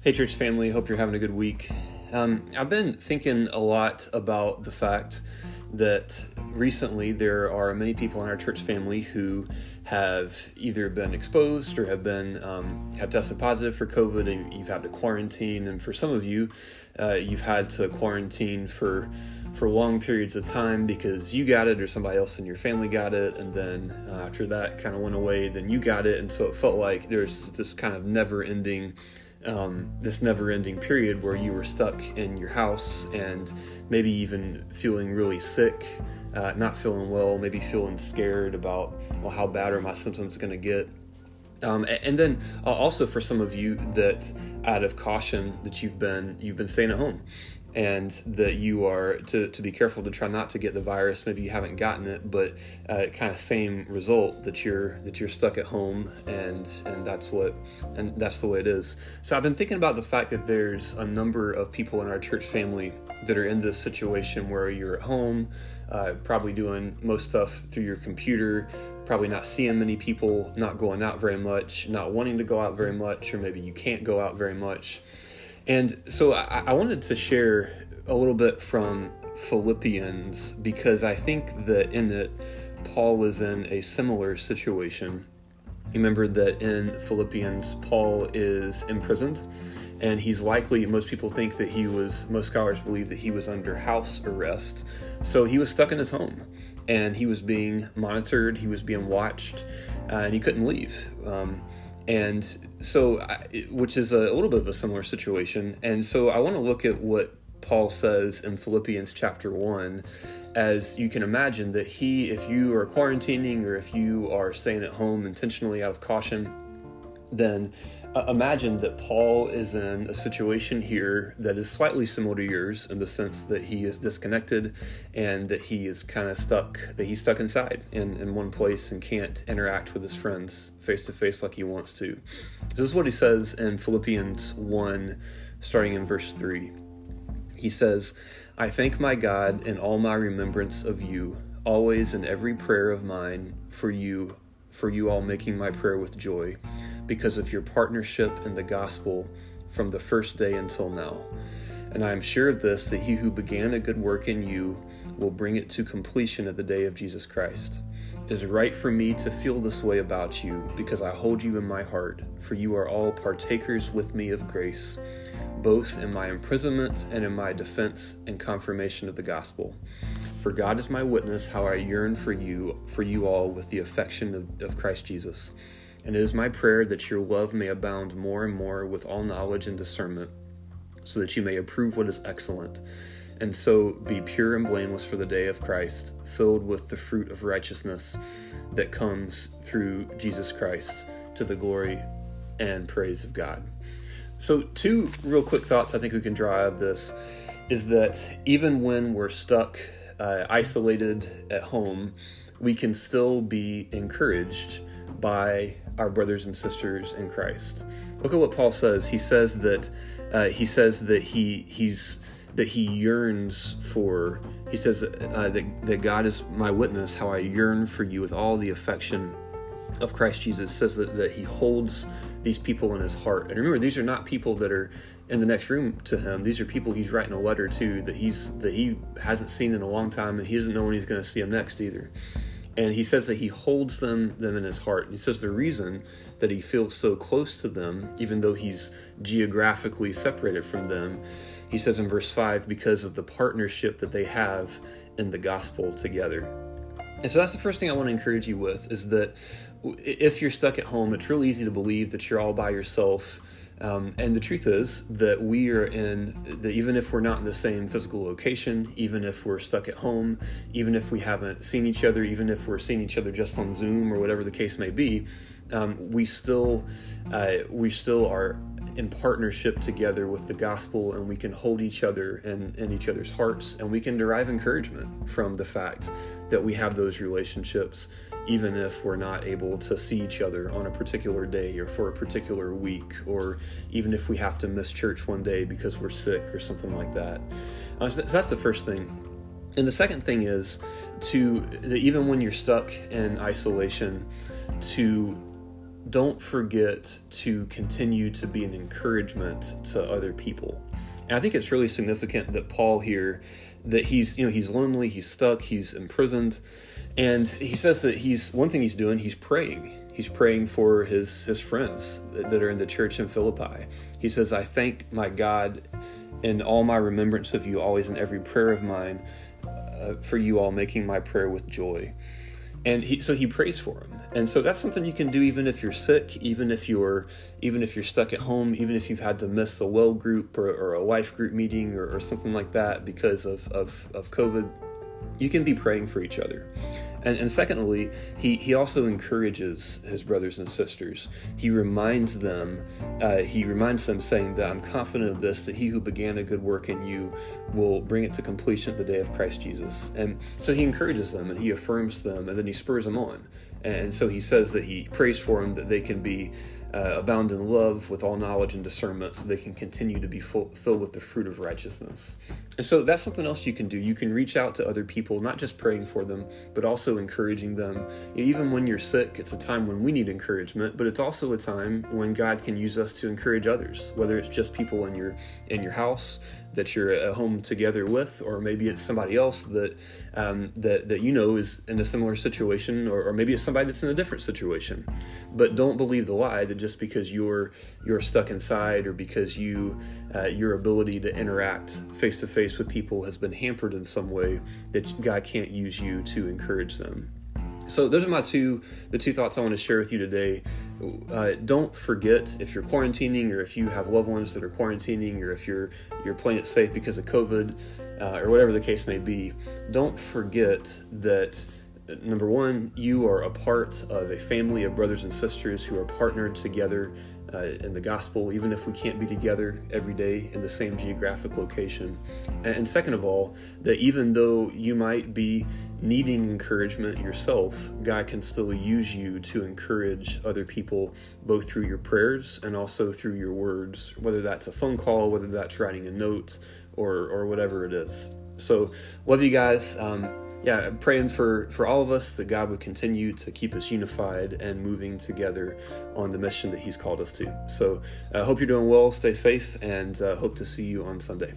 Hey, church family. Hope you're having a good week. Um, I've been thinking a lot about the fact that recently there are many people in our church family who have either been exposed or have been um, have tested positive for COVID, and you've had to quarantine. And for some of you, uh, you've had to quarantine for for long periods of time because you got it or somebody else in your family got it, and then uh, after that kind of went away, then you got it, and so it felt like there's this kind of never-ending um, this never ending period where you were stuck in your house and maybe even feeling really sick, uh, not feeling well, maybe feeling scared about, well, how bad are my symptoms going to get? Um, and then uh, also for some of you that out of caution that you've been you've been staying at home and that you are to, to be careful to try not to get the virus. Maybe you haven't gotten it but uh, kind of same result that you're that you're stuck at home and and that's what and that's the way it is. So i've been thinking about the fact that there's a number of people in our church family that are in this situation where you're at home uh, probably doing most stuff through your computer probably not seeing many people not going out very much not wanting to go out very much or maybe you can't go out very much and so I, I wanted to share a little bit from Philippians because I think that in it, Paul was in a similar situation. Remember that in Philippians, Paul is imprisoned, and he's likely, most people think that he was, most scholars believe that he was under house arrest. So he was stuck in his home, and he was being monitored, he was being watched, uh, and he couldn't leave. Um, and so, which is a, little bit of a similar situation. And so, I want to look at what Paul says in Philippians chapter 1 as you can imagine that he, if you are quarantining or if you are staying at home intentionally out of caution, then uh, imagine that Paul is in a situation here that is slightly similar to yours in the sense that he is disconnected and that he is kind of stuck, that he's stuck inside in, in one place and can't interact with his friends face to face like he wants to. This is what he says in Philippians 1, starting in verse 3. He says, I thank my God in all my remembrance of you, always in every prayer of mine for you, for you all making my prayer with joy because of your partnership in the gospel from the first day until now. And I am sure of this that he who began a good work in you will bring it to completion at the day of Jesus Christ. It is right for me to feel this way about you because I hold you in my heart, for you are all partakers with me of grace, both in my imprisonment and in my defense and confirmation of the gospel. For God is my witness how I yearn for you, for you all with the affection of, of Christ Jesus. And it is my prayer that your love may abound more and more with all knowledge and discernment, so that you may approve what is excellent, and so be pure and blameless for the day of Christ, filled with the fruit of righteousness that comes through Jesus Christ to the glory and praise of God. So, two real quick thoughts I think we can draw out of this is that even when we're stuck, uh, isolated at home, we can still be encouraged by our brothers and sisters in Christ. Look at what Paul says. He says that uh, he says that he he's that he yearns for. He says uh, that that God is my witness. How I yearn for you with all the affection of Christ Jesus. Says that that he holds these people in his heart. And remember, these are not people that are in the next room to him. These are people he's writing a letter to that he's that he hasn't seen in a long time, and he doesn't know when he's going to see them next either and he says that he holds them them in his heart. And he says the reason that he feels so close to them, even though he's geographically separated from them, he says in verse five, because of the partnership that they have in the gospel together. And so that's the first thing I want to encourage you with is that if you're stuck at home, it's real easy to believe that you're all by yourself um, and the truth is that we are in, that even if we're not in the same physical location, even if we're stuck at home, even if we haven't seen each other, even if we're seeing each other just on Zoom or whatever the case may be, um, we still uh, we still are in partnership together with the gospel and we can hold each other in, in each other's hearts and we can derive encouragement from the fact that we have those relationships even if we're not able to see each other on a particular day or for a particular week, or even if we have to miss church one day because we're sick or something like that. Uh, so that's the first thing. And the second thing is to even when you're stuck in isolation, to don't forget to continue to be an encouragement to other people. And I think it's really significant that Paul here that he's you know he's lonely, he's stuck, he's imprisoned, and he says that he's one thing he's doing, he's praying. He's praying for his his friends that are in the church in Philippi. He says, "I thank my God in all my remembrance of you, always in every prayer of mine, uh, for you all, making my prayer with joy." and he so he prays for him and so that's something you can do even if you're sick even if you're even if you're stuck at home even if you've had to miss a well group or, or a life group meeting or, or something like that because of, of, of covid you can be praying for each other and, and secondly, he, he also encourages his brothers and sisters. He reminds them, uh, he reminds them, saying that I'm confident of this, that he who began a good work in you will bring it to completion at the day of Christ Jesus. And so he encourages them and he affirms them and then he spurs them on. And so he says that he prays for them that they can be uh, abound in love with all knowledge and discernment so they can continue to be full, filled with the fruit of righteousness. And so that's something else you can do. You can reach out to other people, not just praying for them, but also encouraging them. Even when you're sick, it's a time when we need encouragement, but it's also a time when God can use us to encourage others, whether it's just people in your in your house, that you're at home together with, or maybe it's somebody else that um, that that you know is in a similar situation, or, or, maybe it's somebody that's in a different situation. But don't believe the lie that just because you're you're stuck inside, or because you uh, your ability to interact face to face with people has been hampered in some way, that God can't use you to encourage them. So those are my two the two thoughts I want to share with you today. Uh, don't forget if you're quarantining or if you have loved ones that are quarantining or if you're you're playing it safe because of COVID uh, or whatever the case may be. Don't forget that number one, you are a part of a family of brothers and sisters who are partnered together uh, in the gospel, even if we can't be together every day in the same geographic location. And, second of all, that even though you might be needing encouragement yourself, God can still use you to encourage other people, both through your prayers and also through your words, whether that's a phone call, whether that's writing a note, or, or whatever it is. So, love you guys. Um, yeah, I'm praying for, for all of us that God would continue to keep us unified and moving together on the mission that He's called us to. So I uh, hope you're doing well, stay safe, and uh, hope to see you on Sunday.